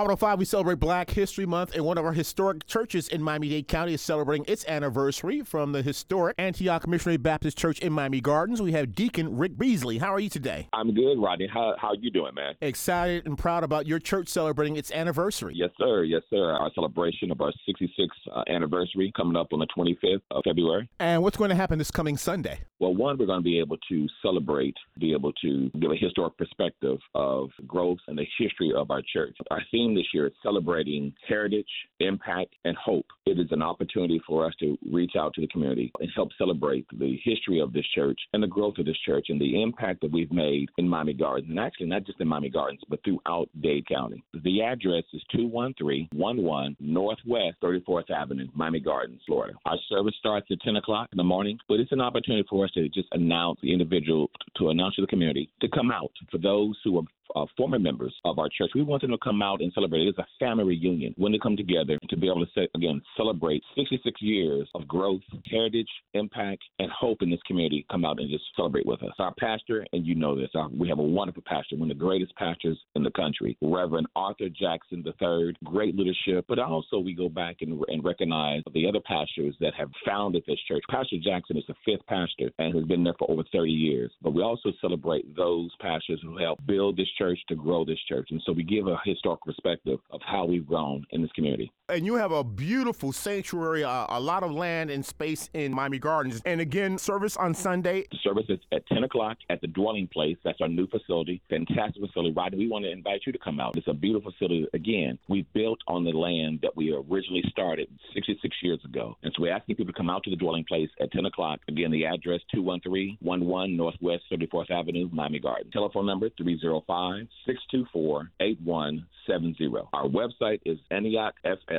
Auto 5, we celebrate Black History Month, and one of our historic churches in Miami Dade County is celebrating its anniversary from the historic Antioch Missionary Baptist Church in Miami Gardens. We have Deacon Rick Beasley. How are you today? I'm good, Rodney. How how you doing, man? Excited and proud about your church celebrating its anniversary. Yes, sir. Yes, sir. Our celebration of our 66th uh, anniversary coming up on the 25th of February. And what's going to happen this coming Sunday? Well, one, we're going to be able to celebrate, be able to give a historic perspective of growth and the history of our church. Our theme this year is celebrating heritage, impact, and hope. It is an opportunity for us to reach out to the community and help celebrate the history of this church and the growth of this church and the impact that we've made in Miami Gardens. And actually, not just in Miami Gardens, but throughout Dade County. The address is 21311 Northwest 34th Avenue, Miami Gardens, Florida. Our service starts at 10 o'clock in the morning, but it's an opportunity for us to just announce the individual, to announce to the community to come out. For those who are uh, former members of our church. We want them to come out and celebrate. It's a family reunion when they come together to be able to say, again celebrate 66 years of growth, heritage, impact, and hope in this community. Come out and just celebrate with us. Our pastor, and you know this, our, we have a wonderful pastor, one of the greatest pastors in the country, Reverend Arthur Jackson III. Great leadership, but also we go back and, and recognize the other pastors that have founded this church. Pastor Jackson is the fifth pastor and has been there for over 30 years. But we also celebrate those pastors who helped build this church to grow this church. And so we give a historic perspective of how we've grown in this community. And you have a beautiful sanctuary, uh, a lot of land and space in Miami Gardens. And again, service on Sunday. Service is at 10 o'clock at the dwelling place. That's our new facility. Fantastic facility. Rodney, we want to invite you to come out. It's a beautiful facility. Again, we built on the land that we originally started 66 years ago. And so we're asking people to come out to the dwelling place at 10 o'clock. Again, the address 21311 Northwest 34th Avenue, Miami Gardens. Telephone number 305 624 8170. Our website is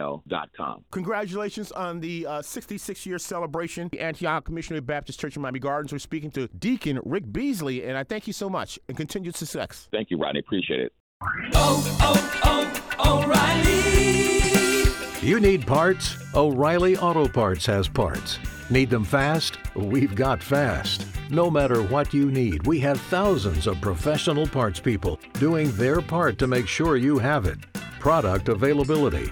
antiochfl.com. Congratulations on the uh, 66 year celebration, the Antioch Missionary Baptist Church in Miami Gardens. We're speaking to Deacon Rick Beasley, and I thank you so much and continued success. Thank you, Rodney. Appreciate it. Oh, oh, oh, O'Reilly. You need parts? O'Reilly Auto Parts has parts. Need them fast? We've got fast. No matter what you need, we have thousands of professional parts people doing their part to make sure you have it. Product availability.